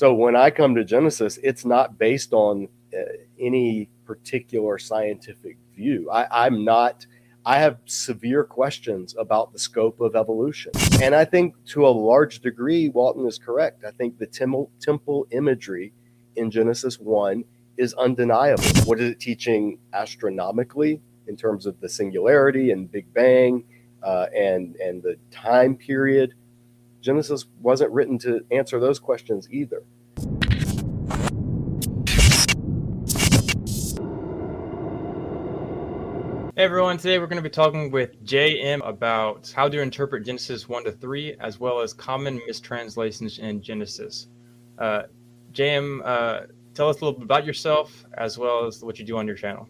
So when I come to Genesis, it's not based on uh, any particular scientific view. I, I'm not. I have severe questions about the scope of evolution. And I think to a large degree, Walton is correct. I think the temple, temple imagery in Genesis 1 is undeniable. What is it teaching astronomically in terms of the singularity and Big Bang uh, and, and the time period? Genesis wasn't written to answer those questions either. Hey everyone, today we're going to be talking with JM about how to interpret Genesis 1 to 3, as well as common mistranslations in Genesis. Uh, JM, uh, tell us a little bit about yourself, as well as what you do on your channel.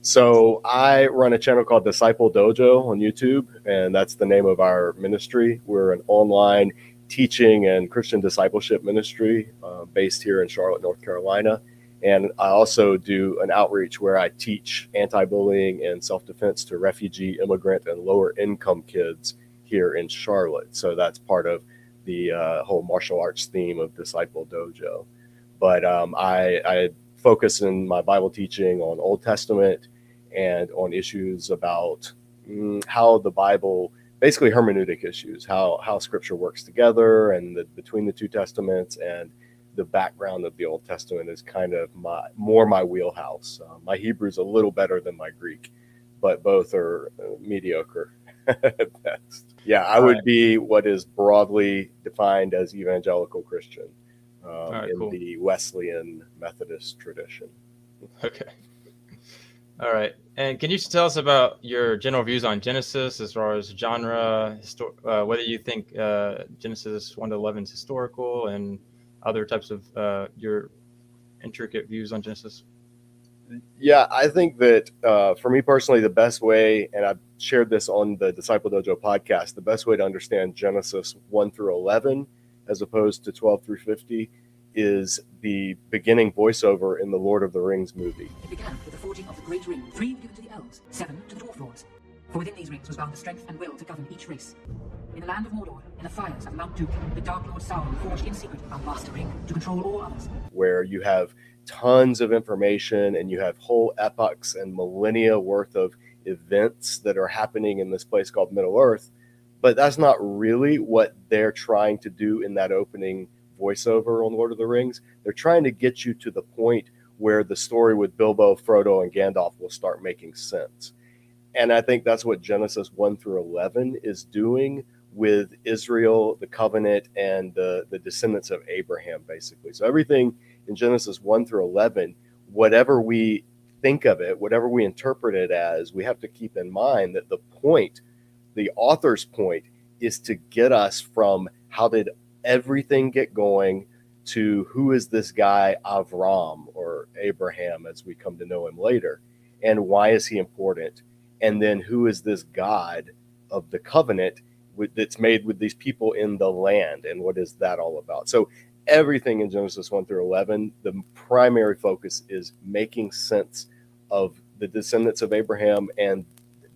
So, I run a channel called Disciple Dojo on YouTube, and that's the name of our ministry. We're an online teaching and Christian discipleship ministry uh, based here in Charlotte, North Carolina. And I also do an outreach where I teach anti bullying and self defense to refugee, immigrant, and lower income kids here in Charlotte. So that's part of the uh, whole martial arts theme of Disciple Dojo. But um, I, I focus in my Bible teaching on Old Testament and on issues about mm, how the Bible, basically hermeneutic issues, how, how scripture works together and the, between the two testaments and the background of the Old Testament is kind of my more my wheelhouse. Uh, my Hebrew is a little better than my Greek, but both are uh, mediocre at best. Yeah, I would be what is broadly defined as evangelical Christian um, right, in cool. the Wesleyan Methodist tradition. Okay. All right. And can you tell us about your general views on Genesis as far as genre, histor- uh, whether you think uh, Genesis 1 to 11 is historical and other types of uh, your intricate views on Genesis? Yeah, I think that uh, for me personally, the best way, and I've shared this on the Disciple Dojo podcast, the best way to understand Genesis 1 through 11 as opposed to 12 through 50 is the beginning voiceover in the Lord of the Rings movie. It began with the forging of the great ring, three given to the elves, seven to the dwarf lords. For within these rings was bound the strength and will to govern each race. In the land of Mordor, in the fires of Mount Doom, the Dark Lord Sauron forged in secret a master ring to control all others. Where you have tons of information and you have whole epochs and millennia worth of events that are happening in this place called Middle Earth. But that's not really what they're trying to do in that opening voiceover on Lord of the Rings. They're trying to get you to the point where the story with Bilbo, Frodo, and Gandalf will start making sense. And I think that's what Genesis 1 through 11 is doing with Israel, the covenant, and the, the descendants of Abraham, basically. So everything in Genesis 1 through 11, whatever we think of it, whatever we interpret it as, we have to keep in mind that the point, the author's point, is to get us from how did everything get going to who is this guy Avram or Abraham as we come to know him later, and why is he important? And then who is this God of the covenant with, that's made with these people in the land and what is that all about so everything in genesis 1 through 11 the primary focus is making sense of the descendants of abraham and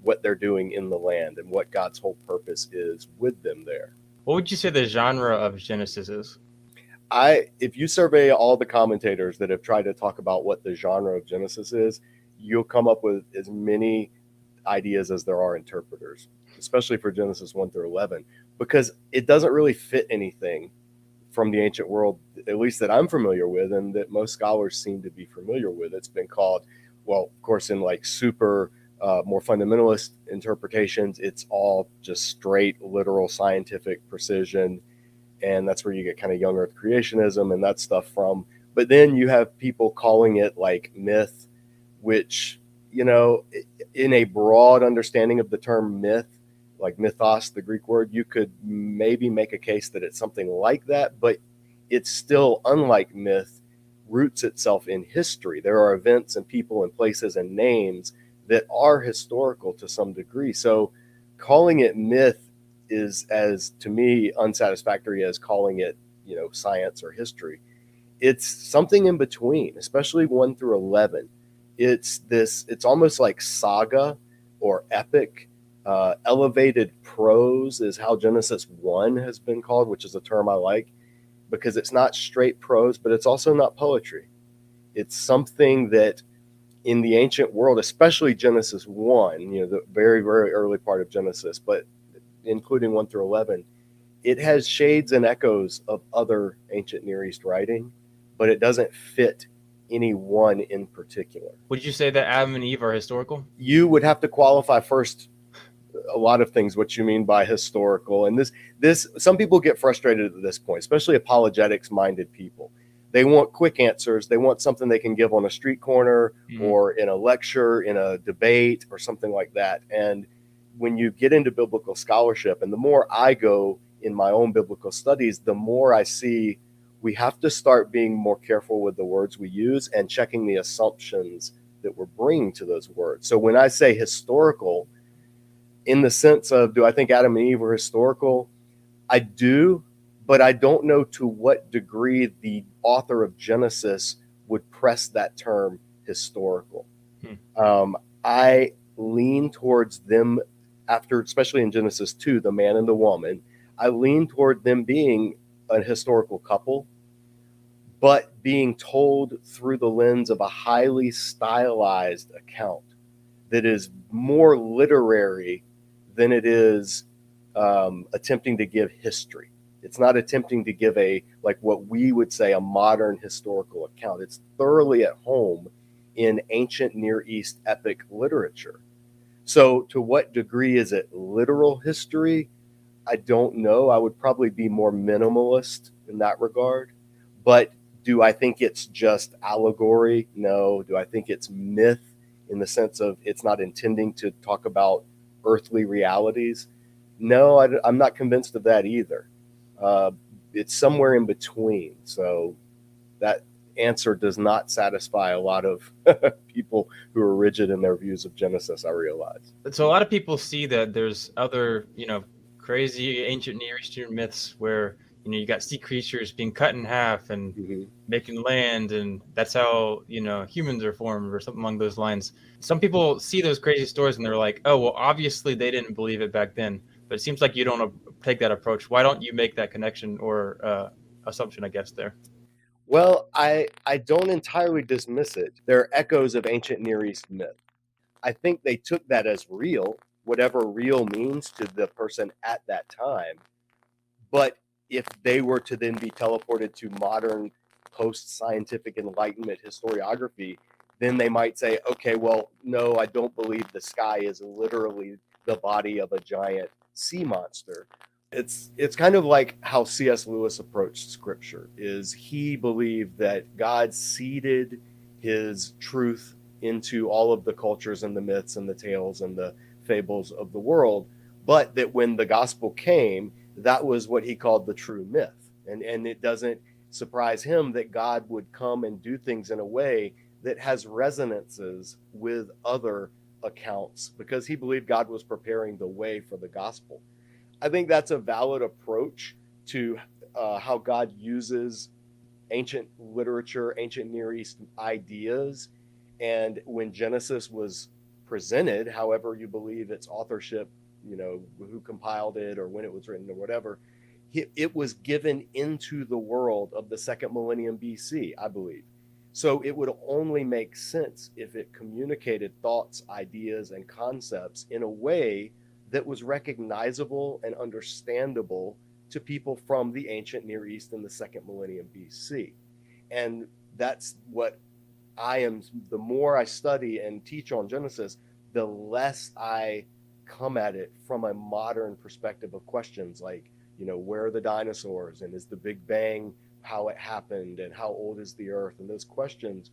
what they're doing in the land and what god's whole purpose is with them there what would you say the genre of genesis is i if you survey all the commentators that have tried to talk about what the genre of genesis is you'll come up with as many ideas as there are interpreters especially for Genesis 1 through 11, because it doesn't really fit anything from the ancient world, at least that I'm familiar with, and that most scholars seem to be familiar with. It's been called, well, of course, in like super, uh, more fundamentalist interpretations, it's all just straight literal scientific precision. And that's where you get kind of young earth creationism and that stuff from. But then you have people calling it like myth, which, you know, in a broad understanding of the term myth, like mythos, the Greek word, you could maybe make a case that it's something like that, but it's still, unlike myth, roots itself in history. There are events and people and places and names that are historical to some degree. So calling it myth is as to me unsatisfactory as calling it, you know, science or history. It's something in between, especially 1 through 11. It's this it's almost like saga or epic uh, elevated prose is how Genesis 1 has been called, which is a term I like. because it's not straight prose, but it's also not poetry. It's something that in the ancient world, especially Genesis 1, you know, the very, very early part of Genesis, but including 1 through 11, it has shades and echoes of other ancient Near East writing, but it doesn't fit any one in particular. Would you say that Adam and Eve are historical? You would have to qualify first a lot of things what you mean by historical and this this some people get frustrated at this point especially apologetics minded people they want quick answers they want something they can give on a street corner mm-hmm. or in a lecture in a debate or something like that and when you get into biblical scholarship and the more i go in my own biblical studies the more i see we have to start being more careful with the words we use and checking the assumptions that we're bringing to those words. So when I say historical, in the sense of do I think Adam and Eve were historical? I do, but I don't know to what degree the author of Genesis would press that term historical. Hmm. Um, I lean towards them after, especially in Genesis 2, the man and the woman. I lean toward them being a historical couple but being told through the lens of a highly stylized account that is more literary than it is um, attempting to give history. It's not attempting to give a, like what we would say, a modern historical account. It's thoroughly at home in ancient Near East epic literature. So, to what degree is it literal history? I don't know. I would probably be more minimalist in that regard. But do I think it's just allegory? No. Do I think it's myth in the sense of it's not intending to talk about earthly realities? No, I, am not convinced of that either. Uh, it's somewhere in between. So that answer does not satisfy a lot of people who are rigid in their views of Genesis, I realize. So a lot of people see that there's other, you know, crazy ancient Near Eastern myths where you know you got sea creatures being cut in half and mm-hmm. making land and that's how you know humans are formed or something along those lines some people see those crazy stories and they're like oh well obviously they didn't believe it back then but it seems like you don't take that approach. Why don't you make that connection or uh, assumption i guess there? Well i i don't entirely dismiss it. There are echoes of ancient near east myth. I think they took that as real whatever real means to the person at that time. But if they were to then be teleported to modern post scientific enlightenment historiography, then they might say, okay, well, no, I don't believe the sky is literally the body of a giant sea monster. It's it's kind of like how C.S. Lewis approached scripture is he believed that God seeded his truth into all of the cultures and the myths and the tales and the fables of the world, but that when the gospel came, that was what he called the true myth. And, and it doesn't surprise him that God would come and do things in a way that has resonances with other accounts because he believed God was preparing the way for the gospel. I think that's a valid approach to uh, how God uses ancient literature, ancient Near East ideas. And when Genesis was presented, however you believe its authorship you know who compiled it or when it was written or whatever it, it was given into the world of the second millennium bc i believe so it would only make sense if it communicated thoughts ideas and concepts in a way that was recognizable and understandable to people from the ancient near east in the second millennium bc and that's what i am the more i study and teach on genesis the less i come at it from a modern perspective of questions like, you know, where are the dinosaurs and is the Big Bang how it happened and how old is the Earth? And those questions,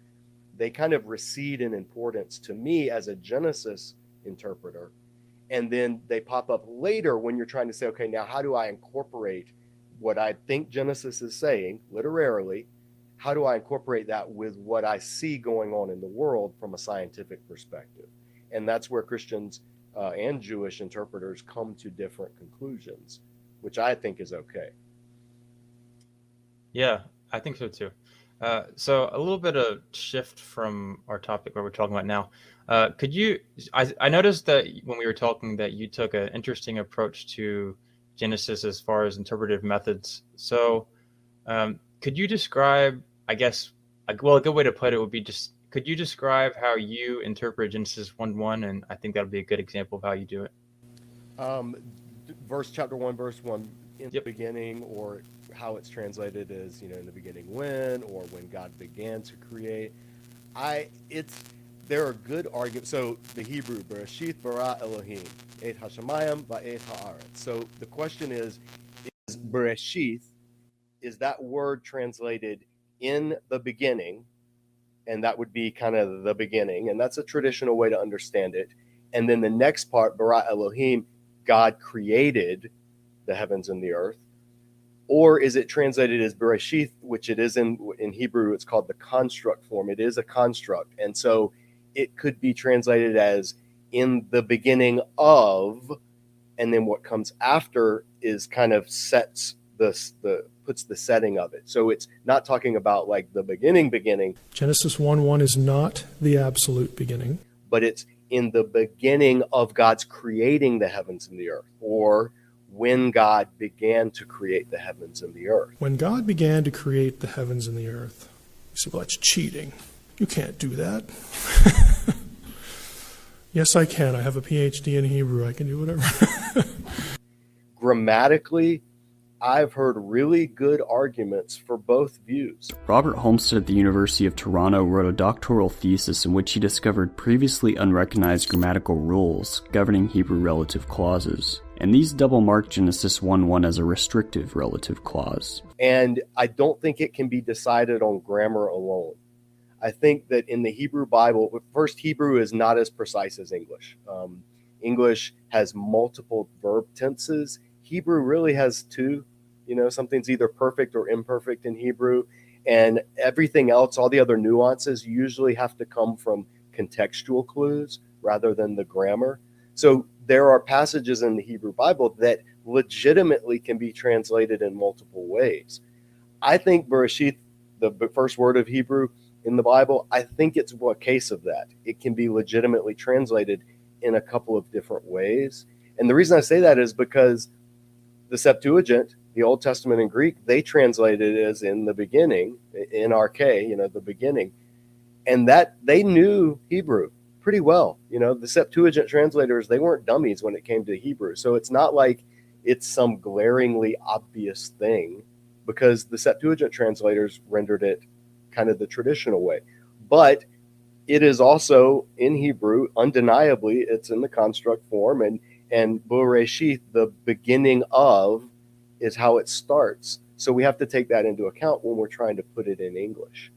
they kind of recede in importance to me as a Genesis interpreter. And then they pop up later when you're trying to say, okay, now how do I incorporate what I think Genesis is saying literarily? How do I incorporate that with what I see going on in the world from a scientific perspective? And that's where Christians uh, and Jewish interpreters come to different conclusions, which I think is okay. Yeah, I think so too. Uh, so a little bit of shift from our topic where we're talking about now. Uh, could you? I, I noticed that when we were talking that you took an interesting approach to Genesis as far as interpretive methods. So Um, could you describe, I guess, like, well, a good way to put it would be just, could you describe how you interpret Genesis 1 1? And I think that would be a good example of how you do it. Um, verse chapter 1, verse 1, in Yep. the beginning, or how it's translated as, you know, in the beginning when, or when God began to create. I, it's, there are good arguments. So the Hebrew, Bereshith bara Elohim, et hashamayim va'et haaretz. So the question is, is Bereshith, is that word translated in the beginning? And that would be kind of the beginning. And that's a traditional way to understand it. And then the next part, bara Elohim, God created the heavens and the earth. Or is it translated as Bereshith, which it is in in Hebrew? It's called the construct form. It is a construct, and so it could be translated as in the beginning of, and then what comes after is kind of sets the the puts the setting of it. So it's not talking about like the beginning beginning, Genesis 1 1 is not the absolute beginning. but it's in the beginning of God's creating the heavens and the earth, or when God began to create the heavens and the earth. When God began to create the heavens and the earth, you say, well, that's cheating. You can't do that. yes, I can. I have a PhD in Hebrew. I can do whatever. Grammatically, I've heard really good arguments for both views. Robert Holmstedt at the University of Toronto wrote a doctoral thesis in which he discovered previously unrecognized grammatical rules governing Hebrew relative clauses, and these double mark Genesis 1 1 as a restrictive relative clause. And I don't think it can be decided on grammar alone. I think that in the Hebrew Bible, first, Hebrew is not as precise as English. Um, English has multiple verb tenses. Hebrew really has two. You know, something's either perfect or imperfect in Hebrew. And everything else, all the other nuances, usually have to come from contextual clues rather than the grammar. So there are passages in the Hebrew Bible that legitimately can be translated in multiple ways. I think Bereshith, the first word of Hebrew in the Bible, I think it's a case of that. It can be legitimately translated in a couple of different ways. And the reason I say that is because the Septuagint, the Old Testament in Greek, they translated it as in the beginning, en archē, you know, the beginning. And that they knew Hebrew pretty well. You know, the Septuagint translators, they weren't dummies when it came to Hebrew. So it's not like it's some glaringly obvious thing because the Septuagint translators rendered it kind of the traditional way. But it is also in Hebrew, undeniably, it's in the construct form, and and Bereshith, the beginning of, is how it starts. So we have to take that into account when we're trying to put it in English.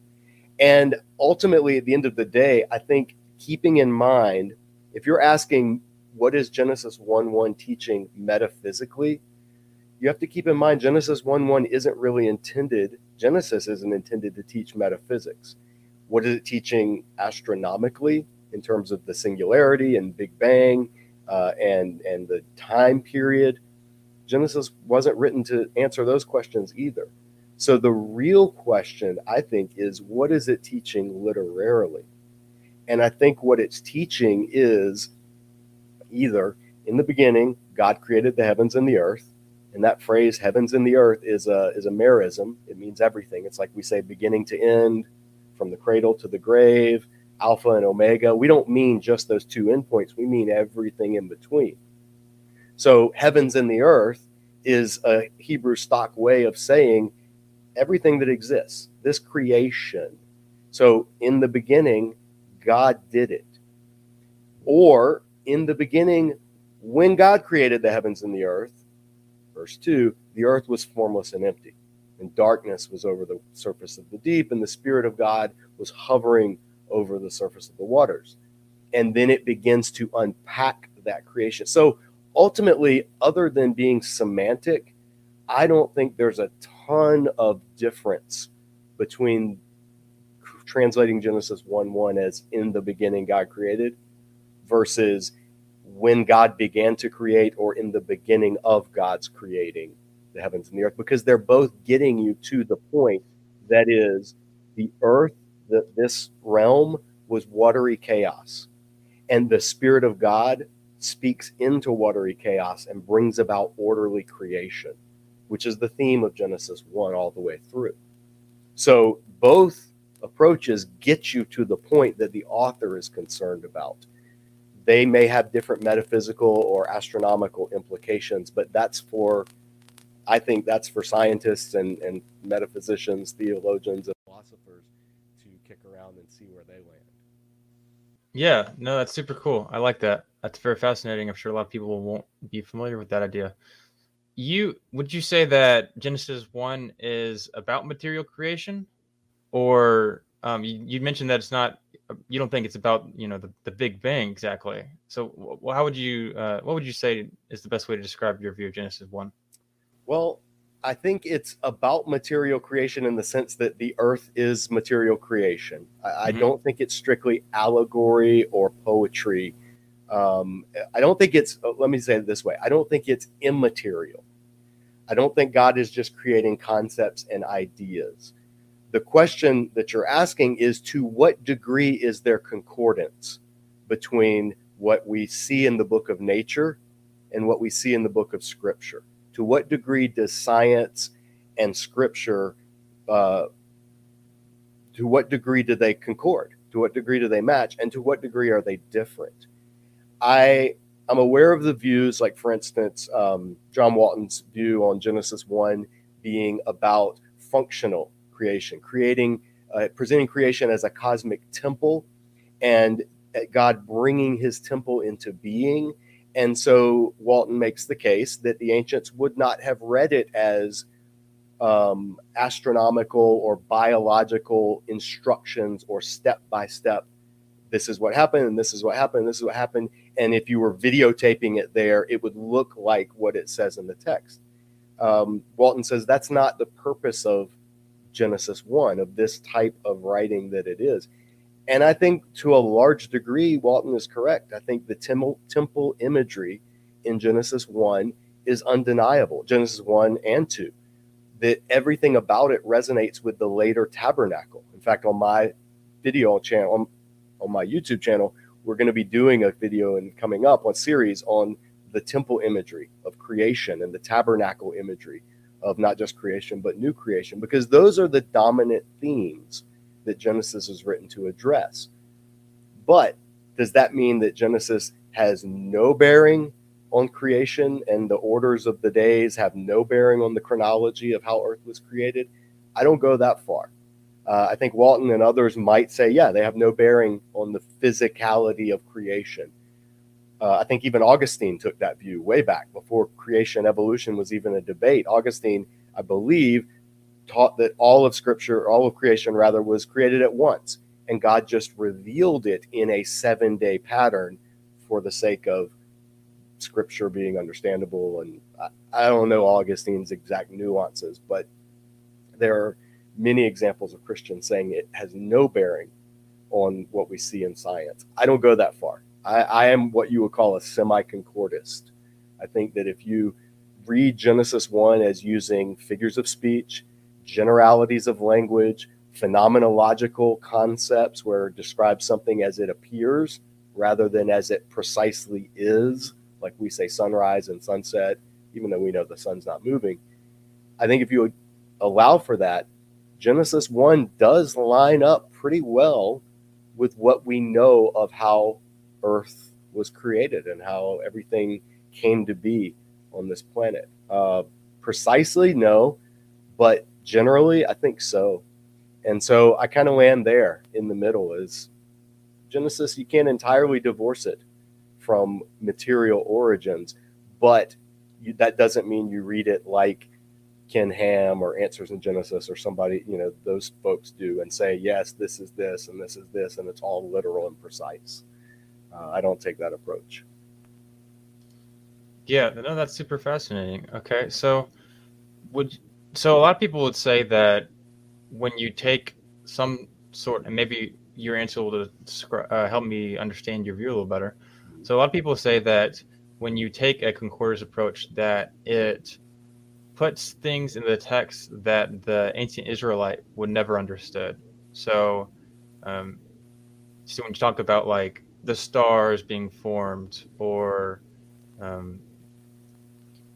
And ultimately, at the end of the day, I think keeping in mind, if you're asking what is Genesis 1 1 teaching metaphysically, you have to keep in mind Genesis 1 1 isn't really intended, Genesis isn't intended to teach metaphysics. What is it teaching astronomically in terms of the singularity and Big Bang uh, and, and the time period? Genesis wasn't written to answer those questions either. So the real question, I think, is what is it teaching literarily? And I think what it's teaching is either in the beginning, God created the heavens and the earth. And that phrase, heavens and the earth, is a, is a merism. It means everything. It's like we say beginning to end, from the cradle to the grave, alpha and omega. We don't mean just those two endpoints, we mean everything in between. So, heavens and the earth is a Hebrew stock way of saying everything that exists, this creation. So, in the beginning, God did it. Or, in the beginning, when God created the heavens and the earth, verse 2, the earth was formless and empty, and darkness was over the surface of the deep, and the Spirit of God was hovering over the surface of the waters. And then it begins to unpack that creation. So, ultimately, other than being semantic, I don't think there's a ton of difference between translating Genesis 1 1 as in the beginning God created versus when God began to create or in the beginning of God's creating the heavens and the earth, because they're both getting you to the point that is the earth, the, this realm was watery chaos. And the Spirit of God speaks into watery chaos and brings about orderly creation which is the theme of Genesis 1 all the way through. So both approaches get you to the point that the author is concerned about. They may have different metaphysical or astronomical implications, but that's for, I think that's for scientists and, and metaphysicians, theologians, and philosophers to kick around and see where they land. Yeah, no, that's super cool. I like that. That's very fascinating. I'm sure a lot of people won't be familiar with that idea. You would you say that Genesis one is about material creation, or um, you, you mentioned that it's not. You don't think it's about you know the, the Big Bang exactly. So, how would you uh, what would you say is the best way to describe your view of Genesis one? Well, I think it's about material creation in the sense that the earth is material creation. I, mm-hmm. I don't think it's strictly allegory or poetry. Um, I don't think it's, uh, let me say it this way I don't think it's immaterial. I don't think God is just creating concepts and ideas. The question that you're asking is to what degree is there concordance between what we see in the book of nature and what we see in the book of scripture? to what degree does science and scripture uh, to what degree do they concord? To what degree do they match? And to what degree are they different? I i'm aware of the views like for instance um, john walton's view on genesis 1 being about functional creation creating uh, presenting creation as a cosmic temple and uh, god bringing his temple into being and so Walton makes the case that the ancients would not have read it as um, astronomical or biological instructions or step by step. This is what happened, and this is what happened, and this is what happened. And if you were videotaping it there, it would look like what it says in the text. Um, Walton says that's not the purpose of Genesis 1, of this type of writing that it is. And I think to a large degree, Walton is correct. I think the temple, imagery in Genesis 1 is undeniable, Genesis 1 and 2, that everything about it resonates with the later tabernacle. In fact, on my video channel, on my YouTube channel, we're going to be doing a video and coming up on series on the temple imagery of creation and the tabernacle imagery of not just creation, but new creation, because those are the dominant themes that Genesis is written to address. But does that mean that Genesis has no bearing on creation and the orders of the days have no bearing on the chronology of how Earth was created? I don't go that far. Uh, I think Walton and others might say, yeah, they have no bearing on the physicality of creation. Uh, I think even Augustine took that view way back before creation evolution was even a debate. Augustine, I believe, taught that all of scripture, all of creation rather, was created at once. And God just revealed it in a seven day pattern for the sake of scripture being understandable. And I, I don't know Augustine's exact nuances, but there are many examples of Christians saying it has no bearing on what we see in science. I don't go that far. I, I am what you would call a semi concordist. I think that if you read Genesis 1 as using figures of speech, generalities of language, phenomenological concepts where it describes something as it appears rather than as it precisely is, like we say sunrise and sunset, even though we know the sun's not moving. I think if you allow for that, Genesis 1 does line up pretty well with what we know of how Earth was created and how everything came to be on this planet. Uh, precisely, no, but Generally, I think so. And so I kind of land there in the middle is Genesis, you can't entirely divorce it from material origins, but you, that doesn't mean you read it like Ken Ham or Answers in Genesis or somebody, you know, those folks do and say, yes, this is this and this is this, and it's all literal and precise. Uh, I don't take that approach. Yeah, no, that's super fascinating. Okay, so would so a lot of people would say that when you take some sort, and maybe your answer will uh, help me understand your view a little better. So a lot of people say that when you take a concordance approach, that it puts things in the text that the ancient Israelite would never understood. So, um, so when you talk about like the stars being formed, or um,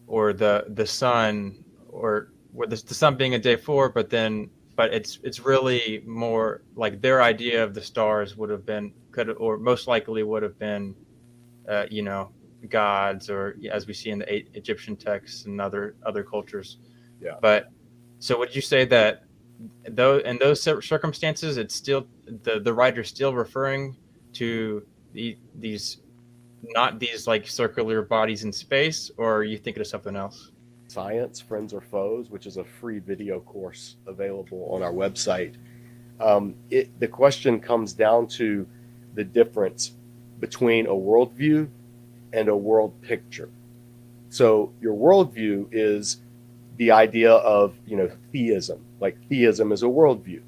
or the the sun or the, the sun being a day four, but then but it's it's really more like their idea of the stars would have been could or most likely would have been, uh, you know, gods or as we see in the Egyptian texts and other other cultures. Yeah. But so would you say that though in those circumstances, it's still the the writer still referring to the these not these like circular bodies in space, or are you thinking of something else? Science, Friends or Foes, which is a free video course available on our website. Um, it, the question comes down to the difference between a worldview and a world picture. So your worldview is the idea of you know theism. Like theism is a worldview.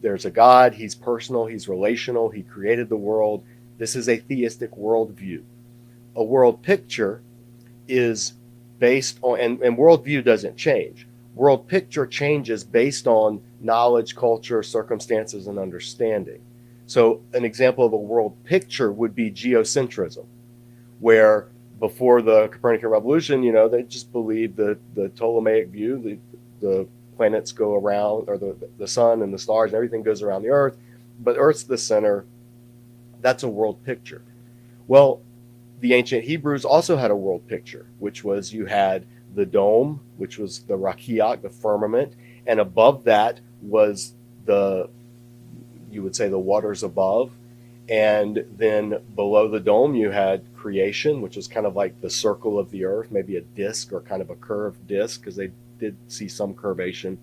There's a God. He's personal. He's relational. He created the world. This is a theistic worldview. A world picture is based on and, and worldview doesn't change. World picture changes based on knowledge, culture, circumstances, and understanding. So, an example of a world picture would be geocentrism, where before the Copernican revolution, you know, they just believed the, the Ptolemaic view, the, the planets go around, or the, the sun and the stars and everything goes around the earth, but Earth's the center. That's a world picture. Well, the ancient Hebrews also had a world picture, which was you had the dome, which was the rakiach, the firmament, and above that was the you would say the waters above. And then below the dome, you had creation, which was kind of like the circle of the earth, maybe a disc or kind of a curved disc, because they did see some curvation.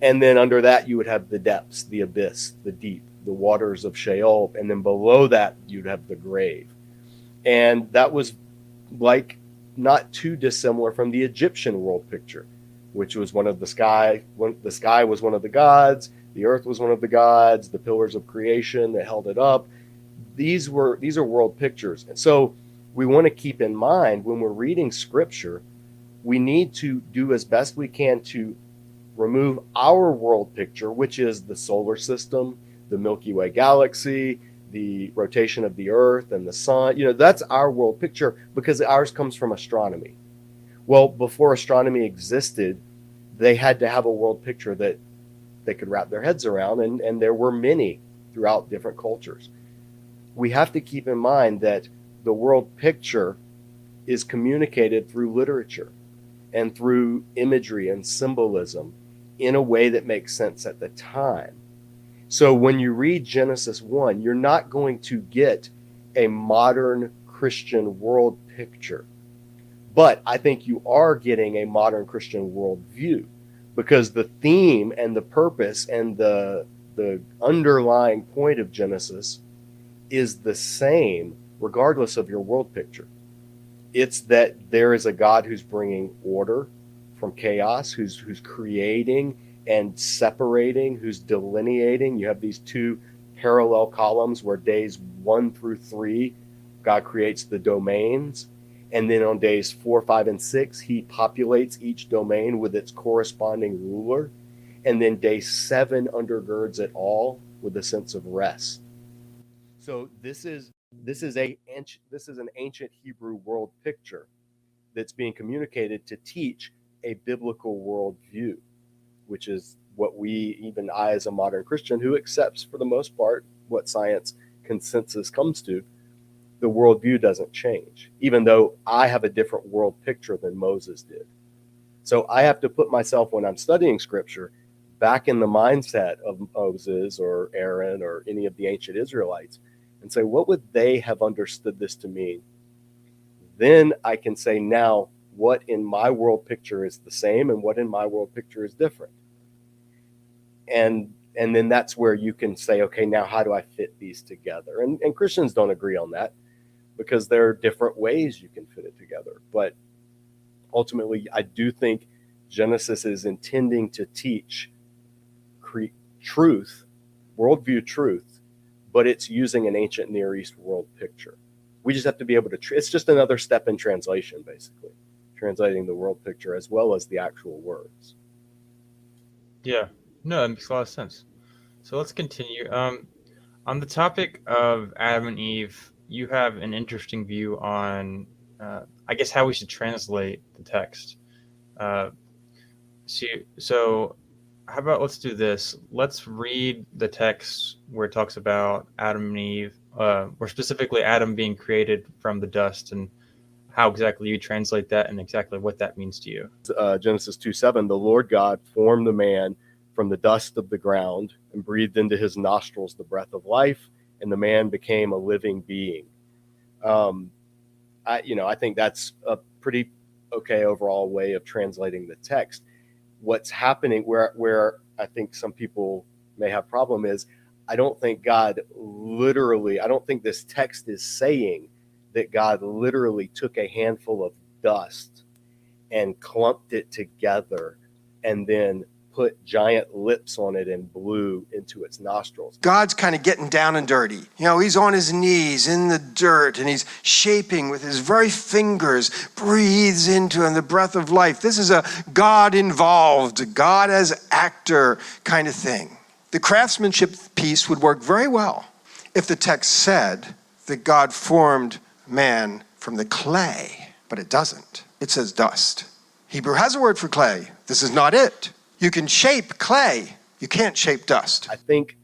And then under that, you would have the depths, the abyss, the deep, the waters of Sheol. And then below that, you'd have the grave. And that was like not too dissimilar from the Egyptian world picture, which was one of the sky. One, the sky was one of the gods the earth was one of the gods, the pillars of creation that held it up. These were these are world pictures. And so we want to keep in mind when we're reading scripture, we need to do as best we can to remove our world picture, which is the solar system, the Milky Way galaxy, the rotation of the earth and the sun. You know, that's our world picture because ours comes from astronomy. Well, before astronomy existed, they had to have a world picture that they could wrap their heads around, and, and there were many throughout different cultures. We have to keep in mind that the world picture is communicated through literature and through imagery and symbolism in a way that makes sense at the time. So when you read Genesis 1, you're not going to get a modern Christian world picture. But I think you are getting a modern Christian worldview because the theme and the purpose and the the underlying point of Genesis is the same regardless of your world picture. It's that there is a God who's bringing order from chaos, who's who's creating and separating, who's delineating. You have these two parallel columns where days 1 through 3 God creates the domains and then on days four, five, and six, he populates each domain with its corresponding ruler. And then day seven undergirds it all with a sense of rest. So this is this is a this is an ancient Hebrew world picture that's being communicated to teach a biblical worldview, which is what we, even I as a modern Christian who accepts for the most part what science consensus comes to, the worldview doesn't change, even though I have a different world picture than Moses did. So I have to put myself, when I'm studying scripture, back in the mindset of Moses or Aaron or any of the ancient Israelites and say, what would they have understood this to mean? Then I can say, now, what in my world picture is the same and what in my world picture is different. And and then that's where you can say, okay, now how do I fit these together? And, and Christians don't agree on that because there are different ways you can fit it together. But ultimately, I do think Genesis is intending to teach cre- truth, worldview truth, but it's using an ancient Near East world picture. We just have to be able to, tr- it's just another step in translation, basically, translating the world picture as well as the actual words. Yeah, no, that makes a lot of sense. So let's continue. Um, on the topic of Adam and Eve, you have an interesting view on, uh, I guess, how we should translate the text. Uh, So, so how about let's do this? Let's read the text where it talks about Adam and Eve, uh, or specifically Adam being created from the dust, and how exactly you translate that, and exactly what that means to you. Uh, Genesis two seven. The Lord God formed the man from the dust of the ground and breathed into his nostrils the breath of life, and the man became a living being. Um, I, you know, I think that's a pretty okay overall way of translating the text what's happening where where I think some people may have problem is I don't think God literally I don't think this text is saying that God literally took a handful of dust and clumped it together and then put giant lips on it and blew into its nostrils. God's kind of getting down and dirty. You know, he's on his knees in the dirt and he's shaping with his very fingers, breathes into him the breath of life. This is a God involved, God as actor kind of thing. The craftsmanship piece would work very well if the text said that God formed man from the clay, but it doesn't. It says dust. Hebrew has a word for clay. This is not it. You can shape clay, you can't shape dust. I think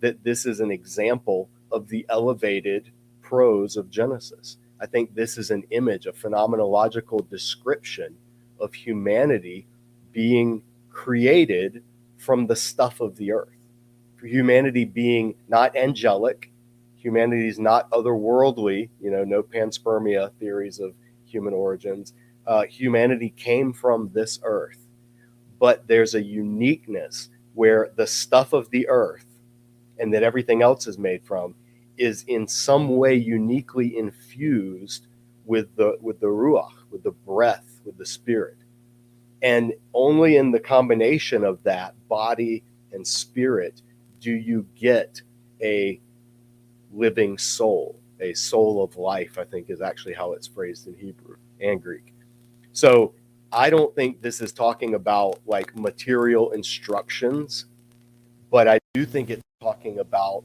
that this is an example of the elevated prose of Genesis. I think this is an image, a phenomenological description of humanity being created from the stuff of the earth. For humanity being not angelic, humanity is not otherworldly, you know, no panspermia theories of human origins. Uh, humanity came from this earth but there's a uniqueness where the stuff of the earth and that everything else is made from is in some way uniquely infused with the with the ruach, with the breath, with the spirit. And only in the combination of that body and spirit do you get a living soul, a soul of life, I think is actually how it's phrased in Hebrew and Greek. So I don't think this is talking about like material instructions, but I do think it's talking about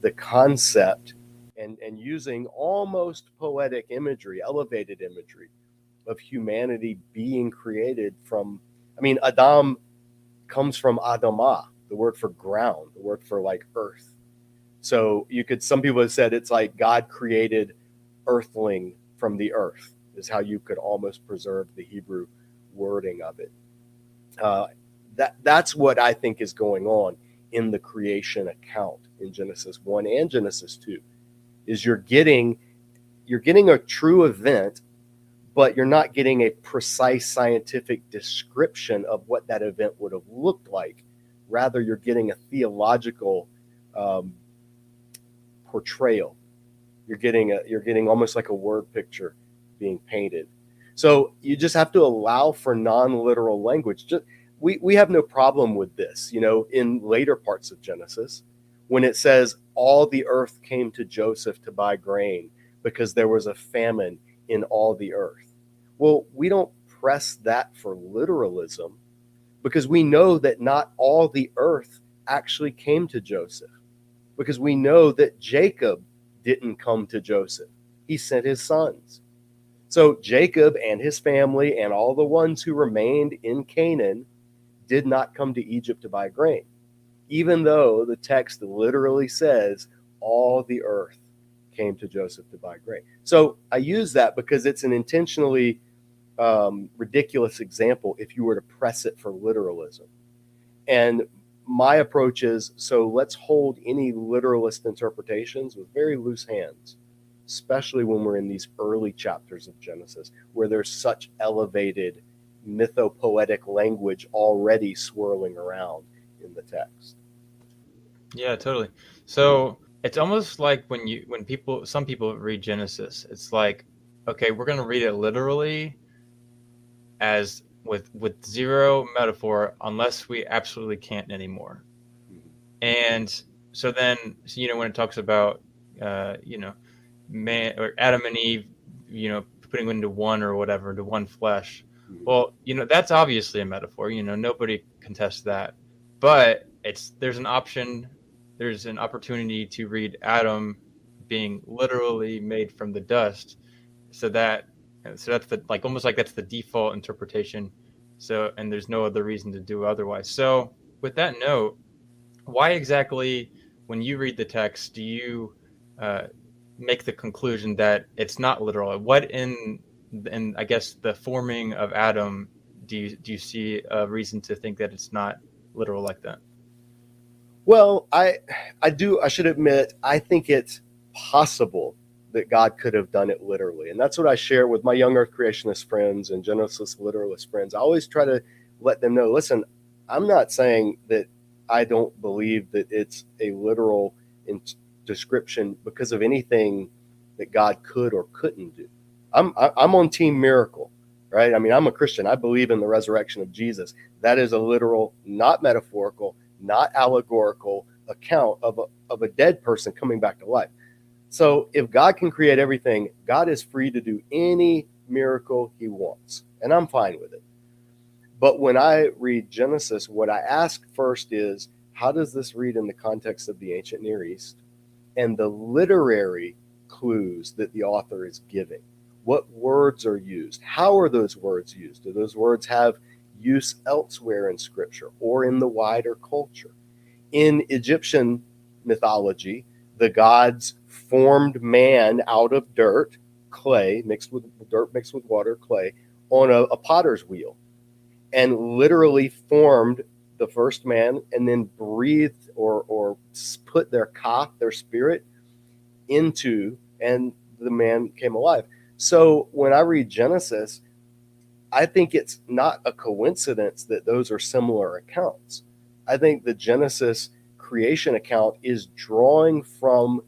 the concept and, and using almost poetic imagery, elevated imagery of humanity being created from, I mean, Adam comes from Adamah, the word for ground, the word for like earth. So you could, some people have said it's like God created earthling from the earth is how you could almost preserve the Hebrew wording of it. Uh, that that's what I think is going on in the creation account in Genesis one and Genesis two, is you're getting you're getting a true event, but you're not getting a precise scientific description of what that event would have looked like. Rather, you're getting a theological um, portrayal. You're getting a you're getting almost like a word picture being painted. So you just have to allow for non-literal language. Just we, we have no problem with this, you know, in later parts of Genesis, when it says all the earth came to Joseph to buy grain because there was a famine in all the earth. Well, we don't press that for literalism because we know that not all the earth actually came to Joseph because we know that Jacob didn't come to Joseph. He sent his sons. So Jacob and his family and all the ones who remained in Canaan did not come to Egypt to buy grain, even though the text literally says all the earth came to Joseph to buy grain. So I use that because it's an intentionally um, ridiculous example if you were to press it for literalism. And my approach is so let's hold any literalist interpretations with very loose hands especially when we're in these early chapters of Genesis, where there's such elevated mythopoetic language already swirling around in the text. Yeah, totally. So it's almost like when you when people some people read Genesis, it's like, okay, we're gonna read it literally as with with zero metaphor unless we absolutely can't anymore. Mm-hmm. And so then you know when it talks about uh, you know man or Adam and Eve, you know, putting into one or whatever, into one flesh. Hmm. Well, you know, that's obviously a metaphor. You know, nobody contests that. But it's there's an option, there's an opportunity to read Adam being literally made from the dust, so that so that's the like almost like that's the default interpretation So, and there's no other reason to do otherwise. So, with that note, why exactly, when you read the text, do you uh, make the conclusion that it's not literal? What in, in I guess the forming of Adam, do you do you see a reason to think that it's not literal like that? Well, I I do I should admit I think it's possible that God could have done it literally. And that's what I share with my young earth creationist friends and Genesis literalist friends. I always try to let them know, listen, I'm not saying that I don't believe that it's a literal description because of anything that God could or couldn't do. I'm I'm on team miracle, right? I mean, I'm a Christian. I believe in the resurrection of Jesus. That is a literal, not metaphorical, not allegorical account of a, of a dead person coming back to life. So if God can create everything, God is free to do any miracle he wants, and I'm fine with it. But when I read Genesis, what I ask first is, how does this read in the context of the ancient Near East and the literary clues that the author is giving? What words are used? How are those words used? Do those words have use elsewhere in scripture or in the wider culture. In Egyptian mythology, the gods formed man out of dirt, clay mixed with dirt mixed with water, clay, on a, a potter's wheel, and literally formed the first man and then breathed or or put their ka, their spirit, into, and the man came alive. So when I read Genesis, I think it's not a coincidence that those are similar accounts. I think the Genesis creation account is drawing from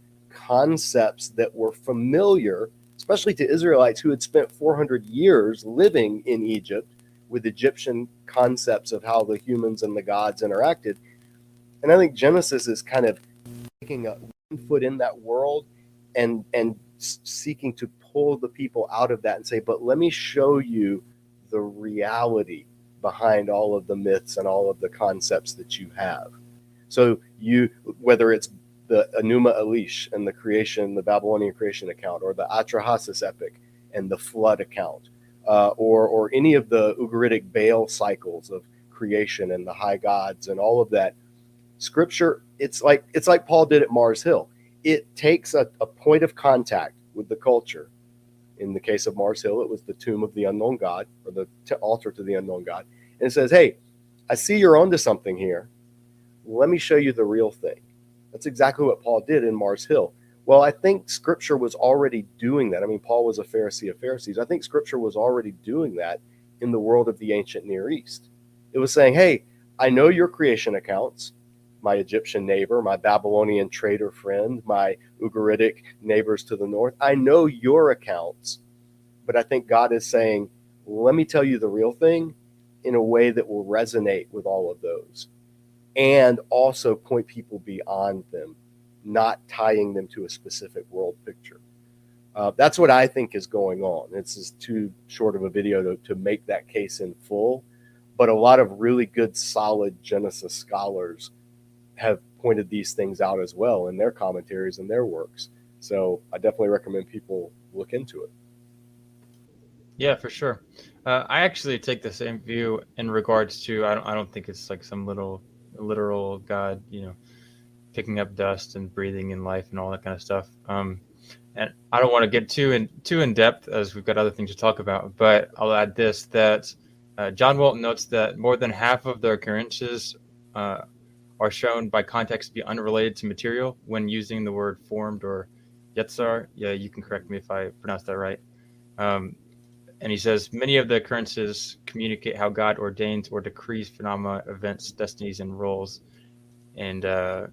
concepts that were familiar, especially to Israelites who had spent 400 years living in Egypt with Egyptian concepts of how the humans and the gods interacted. And I think Genesis is kind of taking a one foot in that world and and seeking to pull the people out of that and say, but let me show you the reality behind all of the myths and all of the concepts that you have. So you, whether it's the Enuma Elish and the creation, the Babylonian creation account, or the Atrahasis epic and the flood account, uh, or or any of the Ugaritic Baal cycles of creation and the high gods and all of that, Scripture, it's like it's like Paul did at Mars Hill. It takes a, a point of contact with the culture in the case of Mars Hill, it was the tomb of the unknown God or the t- altar to the unknown God. And it says, Hey, I see you're onto something here. Let me show you the real thing. That's exactly what Paul did in Mars Hill. Well, I think scripture was already doing that. I mean, Paul was a Pharisee of Pharisees. I think scripture was already doing that in the world of the ancient Near East. It was saying, Hey, I know your creation accounts my Egyptian neighbor, my Babylonian trader friend, my Ugaritic neighbors to the north. I know your accounts, but I think God is saying, let me tell you the real thing in a way that will resonate with all of those and also point people beyond them, not tying them to a specific world picture. Uh, that's what I think is going on. It's just too short of a video to, to make that case in full, but a lot of really good, solid Genesis scholars have pointed these things out as well in their commentaries and their works. So I definitely recommend people look into it. Yeah, for sure. Uh, I actually take the same view in regards to I don't I don't think it's like some little literal God, you know, picking up dust and breathing in life and all that kind of stuff. Um, and I don't want to get too in too in depth as we've got other things to talk about. But I'll add this that uh, John Walton notes that more than half of the occurrences uh, are shown by context to be unrelated to material when using the word formed or yetzar. Yeah, you can correct me if I pronounce that right. Um, and he says many of the occurrences communicate how God ordains or decrees phenomena, events, destinies, and roles, and uh,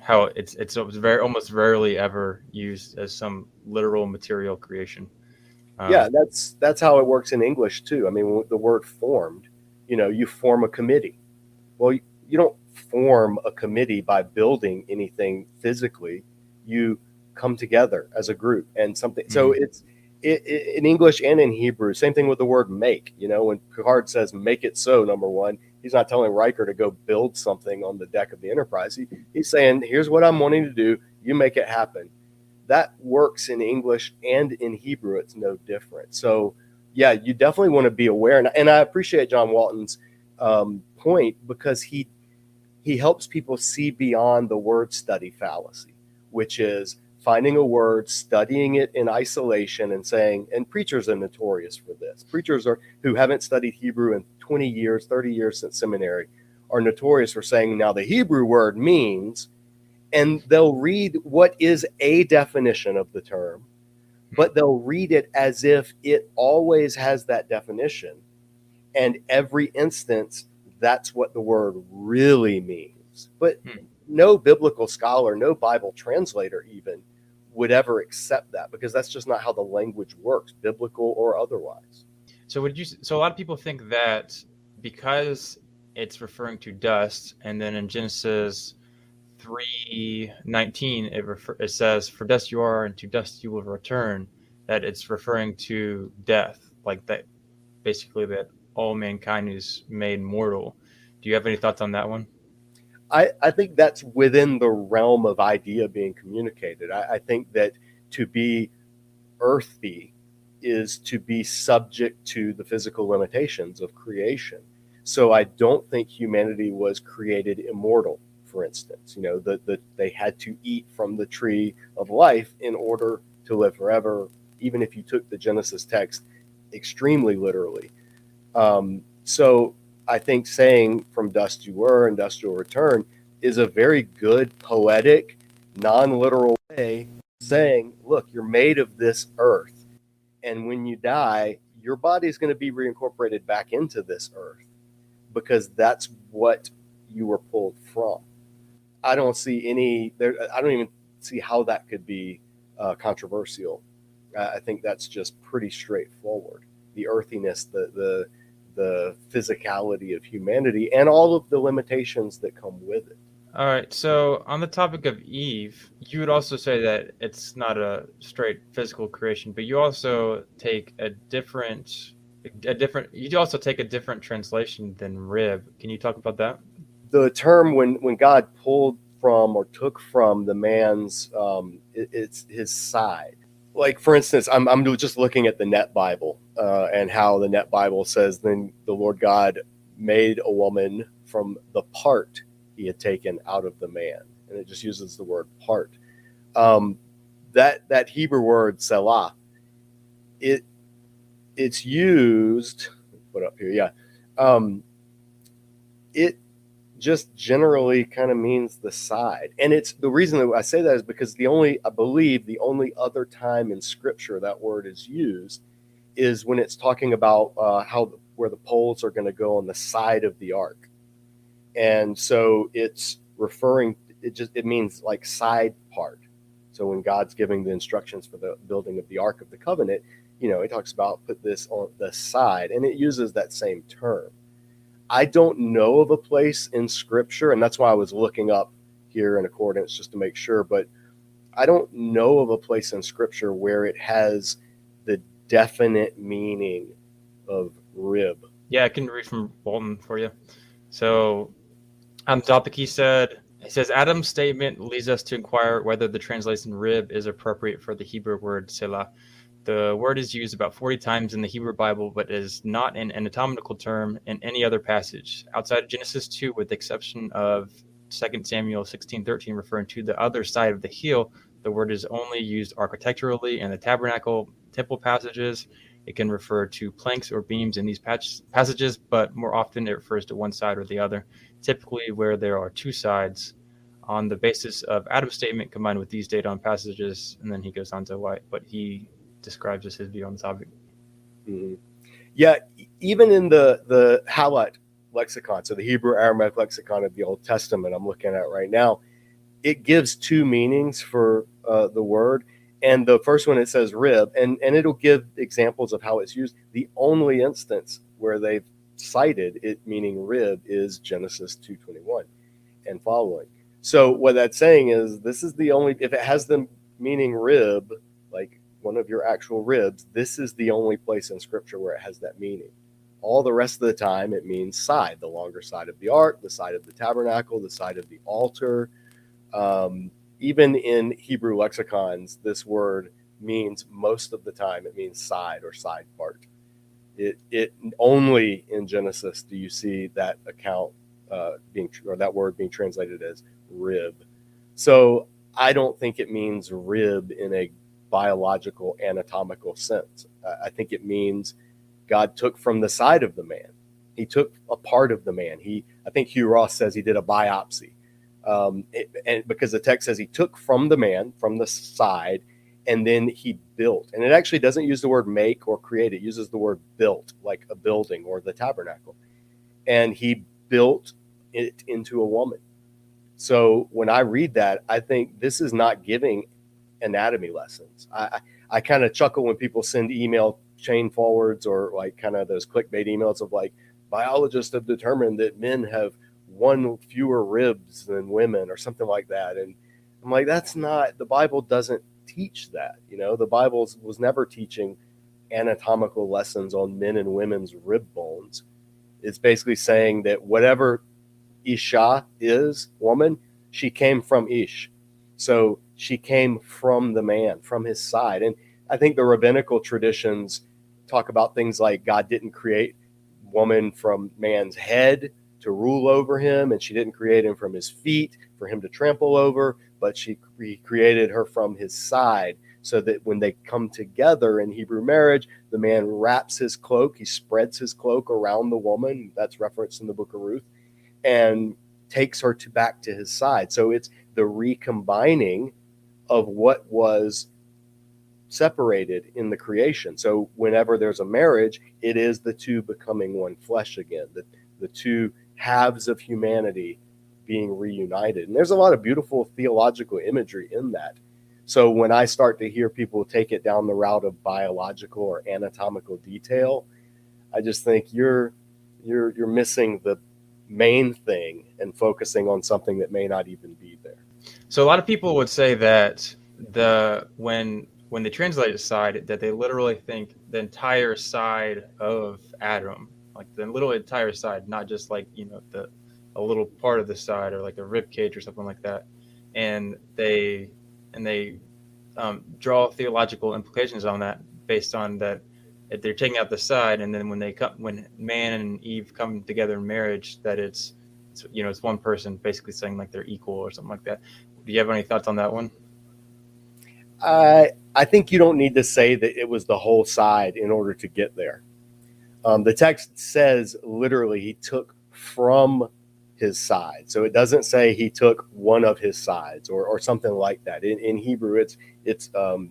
how it's it's very almost rarely ever used as some literal material creation. Um, yeah, that's that's how it works in English too. I mean, the word formed, you know, you form a committee. Well, you, you don't form a committee by building anything physically. You come together as a group and something. Mm-hmm. So it's in English and in Hebrew. Same thing with the word make. You know, when Picard says "make it so," number one, he's not telling Riker to go build something on the deck of the Enterprise. He, he's saying, "Here's what I'm wanting to do. You make it happen." That works in English and in Hebrew. It's no different. So yeah, you definitely want to be aware. And, and I appreciate John Walton's um, point because he he helps people see beyond the word study fallacy, which is finding a word, studying it in isolation, and saying. And preachers are notorious for this. Preachers are who haven't studied Hebrew in 20 years, 30 years since seminary, are notorious for saying now the Hebrew word means, and they'll read what is a definition of the term but they'll read it as if it always has that definition. And every instance, that's what the word really means. But hmm. no biblical scholar, no Bible translator, even would ever accept that because that's just not how the language works, biblical or otherwise. So, would you? So, a lot of people think that because it's referring to dust, and then in Genesis 319 it, refer, it says for dust you are and to dust you will return that it's referring to death like that basically that all mankind is made mortal do you have any thoughts on that one i, I think that's within the realm of idea being communicated I, I think that to be earthy is to be subject to the physical limitations of creation so i don't think humanity was created immortal for instance. You know, that the, they had to eat from the tree of life in order to live forever, even if you took the Genesis text extremely literally. Um, so I think saying from dust you were and dust you'll return is a very good poetic, non literal way saying, look, you're made of this earth. And when you die, your body is going to be reincorporated back into this earth because that's what you were pulled from. I don't see any there. I don't even see how that could be uh, controversial. I think that's just pretty straightforward. The earthiness, the the the physicality of humanity, and all of the limitations that come with it. All right. So on the topic of Eve, you would also say that it's not a straight physical creation, but you also take a different a different you also take a different translation than rib. Can you talk about that? the term when when God pulled from or took from the man's um, it, it's his side. Like for instance, I'm I'm just looking at the NET Bible uh, and how the NET Bible says then the Lord God made a woman from the part he had taken out of the man, and it just uses the word part. Um, that that Hebrew word selah, it it's used. Put up here, yeah. Um, it just generally kind of means the side. And it's the reason that I say that is because the only, I believe, the only other time in scripture that word is used is when it's talking about uh, how where the poles are going to go on the side of the ark. And so it's referring, it just, it means like side part. So when God's giving the instructions for the building of the Ark of the Covenant, you know, he talks about put this on the side, and it uses that same term. I don't know of a place in scripture, and that's why I was looking up here in Accordance just to make sure, but I don't know of a place in scripture where it has the definite meaning of rib. Yeah, I can read from Walton for you. So on topic, he said, he says, Adam's statement leads us to inquire whether the translation rib is appropriate for the Hebrew word selah. The word is used about 40 times in the Hebrew Bible, but is not an anatomical term in any other passage outside of Genesis 2, with the exception of 2 Samuel 16:13, referring to the other side of the heel. The word is only used architecturally in the tabernacle temple passages. It can refer to planks or beams in these passages, but more often it refers to one side or the other, typically where there are two sides on the basis of Adam's statement combined with these data on passages. And then he goes on to why, but he describes as his view on the topic. Mm-hmm. Yeah, even in the the HALOT lexicon, so the Hebrew Aramaic lexicon of the Old Testament, I'm looking at right now, it gives two meanings for uh, the word. And the first one it says rib, and and it'll give examples of how it's used. The only instance where they've cited it meaning rib is Genesis 2:21 and following. So what that's saying is this is the only if it has the meaning rib, one of your actual ribs, this is the only place in scripture where it has that meaning. All the rest of the time, it means side, the longer side of the ark, the side of the tabernacle, the side of the altar. Um, even in Hebrew lexicons, this word means most of the time it means side or side part. It it only in Genesis do you see that account uh, being or that word being translated as rib. So I don't think it means rib in a biological anatomical sense. I think it means God took from the side of the man. He took a part of the man. He I think Hugh Ross says he did a biopsy. Um, it, and because the text says he took from the man from the side and then he built and it actually doesn't use the word make or create it uses the word built like a building or the tabernacle and he built it into a woman so when i read that i think this is not giving anatomy lessons i i, I kind of chuckle when people send email chain forwards or like kind of those clickbait emails of like biologists have determined that men have one fewer ribs than women or something like that and i'm like that's not the bible doesn't teach that. You know, the Bible was never teaching anatomical lessons on men and women's rib bones. It's basically saying that whatever Isha is, woman, she came from Ish. So she came from the man, from his side. And I think the rabbinical traditions talk about things like God didn't create woman from man's head to rule over him, and she didn't create him from his feet for him to trample over, but she created her from his side so that when they come together in Hebrew marriage, the man wraps his cloak, he spreads his cloak around the woman. That's referenced in the book of Ruth, and takes her to back to his side. So it's the recombining of what was separated in the creation. So whenever there's a marriage, it is the two becoming one flesh again, the, the two halves of humanity being reunited. And there's a lot of beautiful theological imagery in that. So when I start to hear people take it down the route of biological or anatomical detail, I just think you're you're you're missing the main thing and focusing on something that may not even be there. So a lot of people would say that the when when they translate side that they literally think the entire side of Adam, like the little entire side, not just like you know the a little part of the side or like a rib cage or something like that, and they and they um, draw theological implications on that based on that if they're taking out the side and then when they come when man and eve come together in marriage that it's, it's you know it's one person basically saying like they're equal or something like that do you have any thoughts on that one i i think you don't need to say that it was the whole side in order to get there um, the text says literally he took from his side. So it doesn't say he took one of his sides or, or something like that. In, in Hebrew, it's it's um,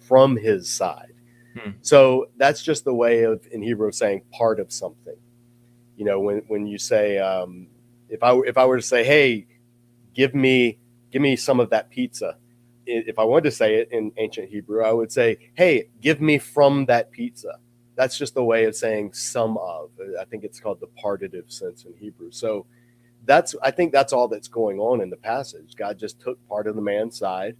from his side. Hmm. So that's just the way of in Hebrew saying part of something. You know, when when you say um, if I if I were to say, hey, give me give me some of that pizza. If I wanted to say it in ancient Hebrew, I would say, hey, give me from that pizza that's just the way of saying some of. I think it's called the partitive sense in Hebrew. So that's I think that's all that's going on in the passage. God just took part of the man's side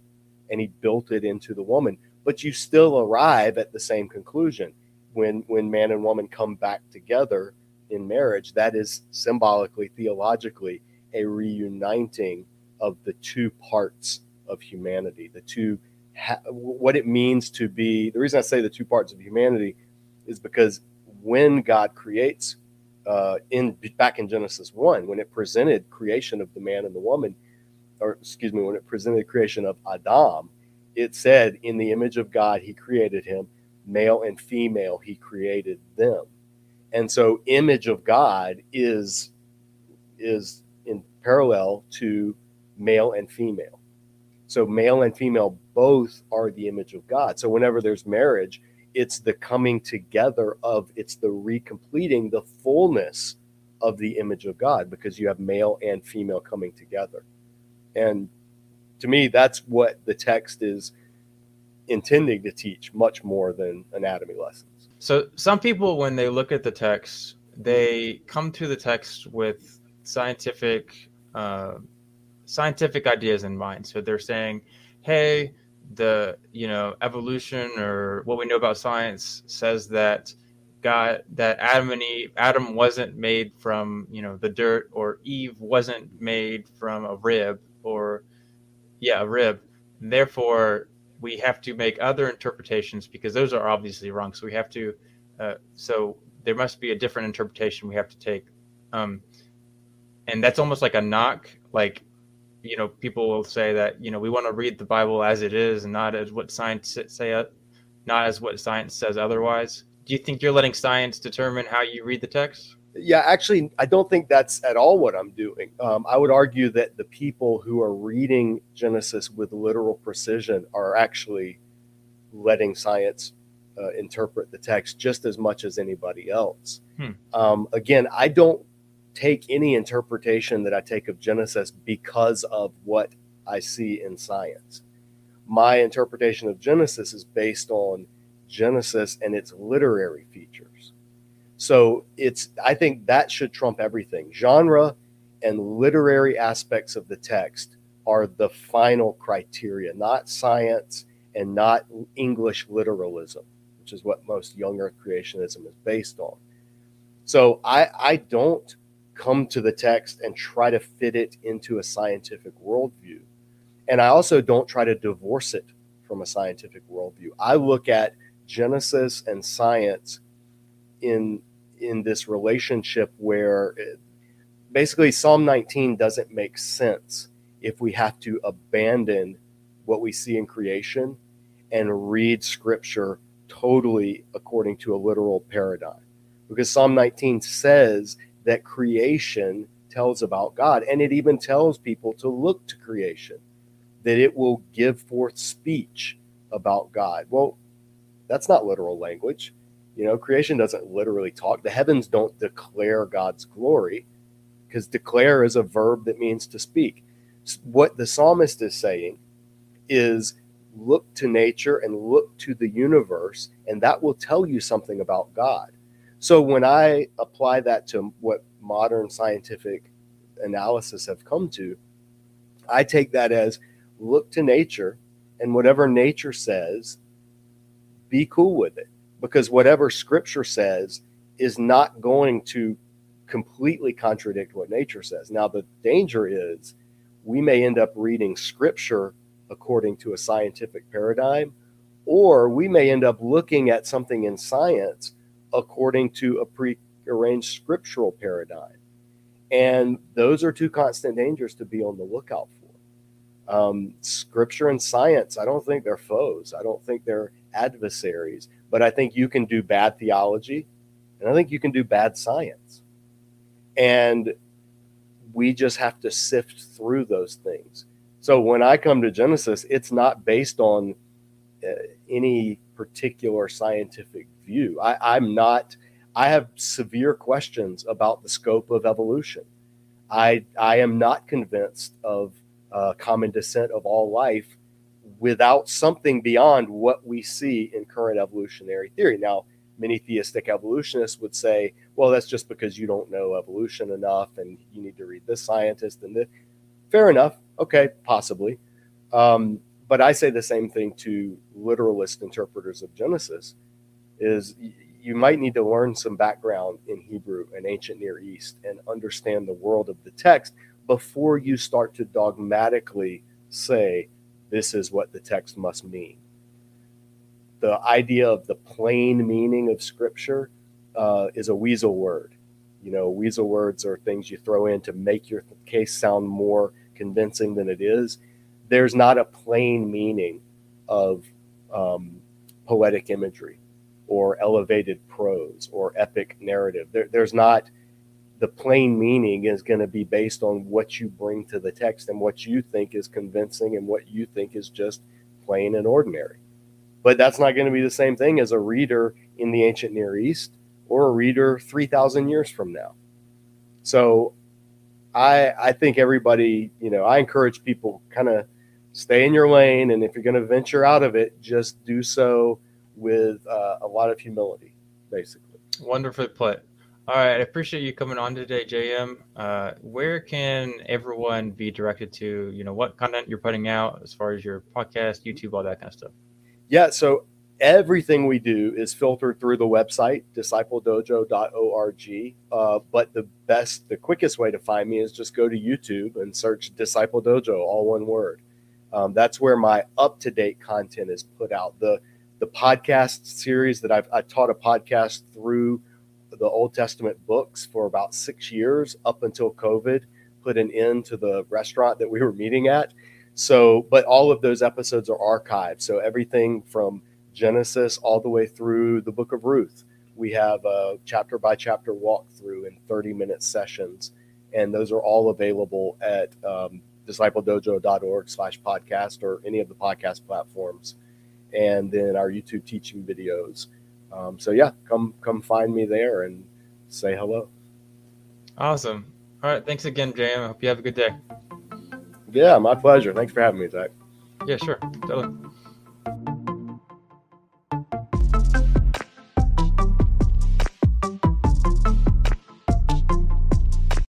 and he built it into the woman. But you still arrive at the same conclusion when when man and woman come back together in marriage. That is symbolically, theologically, a reuniting of the two parts of humanity, the two ha- what it means to be. The reason I say the two parts of humanity is because when God creates uh, in back in Genesis one, when it presented creation of the man and the woman, or excuse me, when it presented creation of Adam, it said, "In the image of God, He created him, male and female, He created them." And so, image of God is is in parallel to male and female. So, male and female both are the image of God. So, whenever there's marriage, it's the coming together of it's the recompleting the fullness of the image of God because you have male and female coming together. And to me, that's what the text is intending to teach much more than anatomy lessons. So, some people, when they look at the text, they come to the text with scientific, uh, scientific ideas in mind. So they're saying, "Hey, the you know evolution or what we know about science says that God that Adam and Eve Adam wasn't made from you know the dirt or Eve wasn't made from a rib or yeah a rib therefore we have to make other interpretations because those are obviously wrong so we have to Uh, so there must be a different interpretation we have to take. Um, and that's almost like a knock. Like, you know, people will say that, you know, we want to read the Bible as it is and not as what science say, uh, not as what science says otherwise. Do you think you're letting science determine how you read the text? Yeah, actually, I don't think that's at all what I'm doing. Um, I would argue that the people who are reading Genesis with literal precision are actually letting science uh, interpret the text just as much as anybody else. Hmm. Um, again, I don't take any interpretation that I take of Genesis because of what I see in science. My interpretation of Genesis is based on Genesis and its literary features. So it's I think that should trump everything. Genre and literary aspects of the text are the final criteria, not science and not English literalism, which is what most young earth creationism is based on. So I, I don't come to the text and try to fit it into a scientific worldview. And I also don't try to divorce it from a scientific worldview. I look at Genesis and science in in this relationship where it, basically Psalm 19 doesn't make sense if we have to abandon what we see in creation and read scripture totally according to a literal paradigm. Because Psalm 19 says that creation tells about God, and it even tells people to look to creation, that it will give forth speech about God. Well, that's not literal language. You know, creation doesn't literally talk. The heavens don't declare God's glory because declare is a verb that means to speak. What the psalmist is saying is look to nature and look to the universe, and that will tell you something about God. So when I apply that to what modern scientific analysis have come to, I take that as look to nature, and whatever nature says, be cool with it because whatever scripture says is not going to completely contradict what nature says. Now, the danger is we may end up reading scripture according to a scientific paradigm, or we may end up looking at something in science according to a prearranged scriptural paradigm. And those are two constant dangers to be on the lookout for. Um, scripture and science, I don't think they're foes. I don't think they're adversaries. But I think you can do bad theology and I think you can do bad science. And we just have to sift through those things. So when I come to Genesis, it's not based on uh, any particular scientific view. I, I'm not, I have severe questions about the scope of evolution. I, I am not convinced of uh, common descent of all life without something beyond what we see in current evolutionary theory. Now, many theistic evolutionists would say, well, that's just because you don't know evolution enough and you need to read this scientist and this. Fair enough. Okay, possibly. Um, but I say the same thing to literalist interpreters of Genesis is you might need to learn some background in Hebrew and ancient Near East and understand the world of the text before you start to dogmatically say this is what the text must mean. The idea of the plain meaning of Scripture uh, is a weasel word. You know, weasel words are things you throw in to make your case sound more convincing than it is. There's not a plain meaning of um, poetic imagery or elevated prose or epic narrative. There, there's not the plain meaning is going to be based on what you bring to the text and what you think is convincing and what you think is just plain and ordinary. But that's not going to be the same thing as a reader in the ancient Near East or a reader 3,000 years from now. So I, I think everybody, you know, I encourage people kind of stay in your lane. And if you're going to venture out of it, just do so with uh, a lot of humility, basically. Wonderfully put. All right, I appreciate you coming on today, JM. Uh, where can everyone be directed to? You know, what content you're putting out as far as your podcast, YouTube, all that kind of stuff. Yeah, so everything we do is filtered through the website discipledojo.org. Uh, but the best, the quickest way to find me is just go to YouTube and search Disciple Dojo, all one word. Um, that's where my up to date content is put out. The the podcast series that I've I taught a podcast through the Old Testament books for about six years up until COVID put an end to the restaurant that we were meeting at. So, but all of those episodes are archived. So everything from Genesis all the way through the book of Ruth. We have a chapter by chapter walkthrough in 30 minute sessions. And those are all available at um, discipledojo.org slash podcast or any of the podcast platforms. And then our YouTube teaching videos. Um, so yeah, come come find me there and say hello. Awesome. All right. Thanks again, JM. I hope you have a good day. Yeah, my pleasure. Thanks for having me, Zach. Yeah, sure. Totally.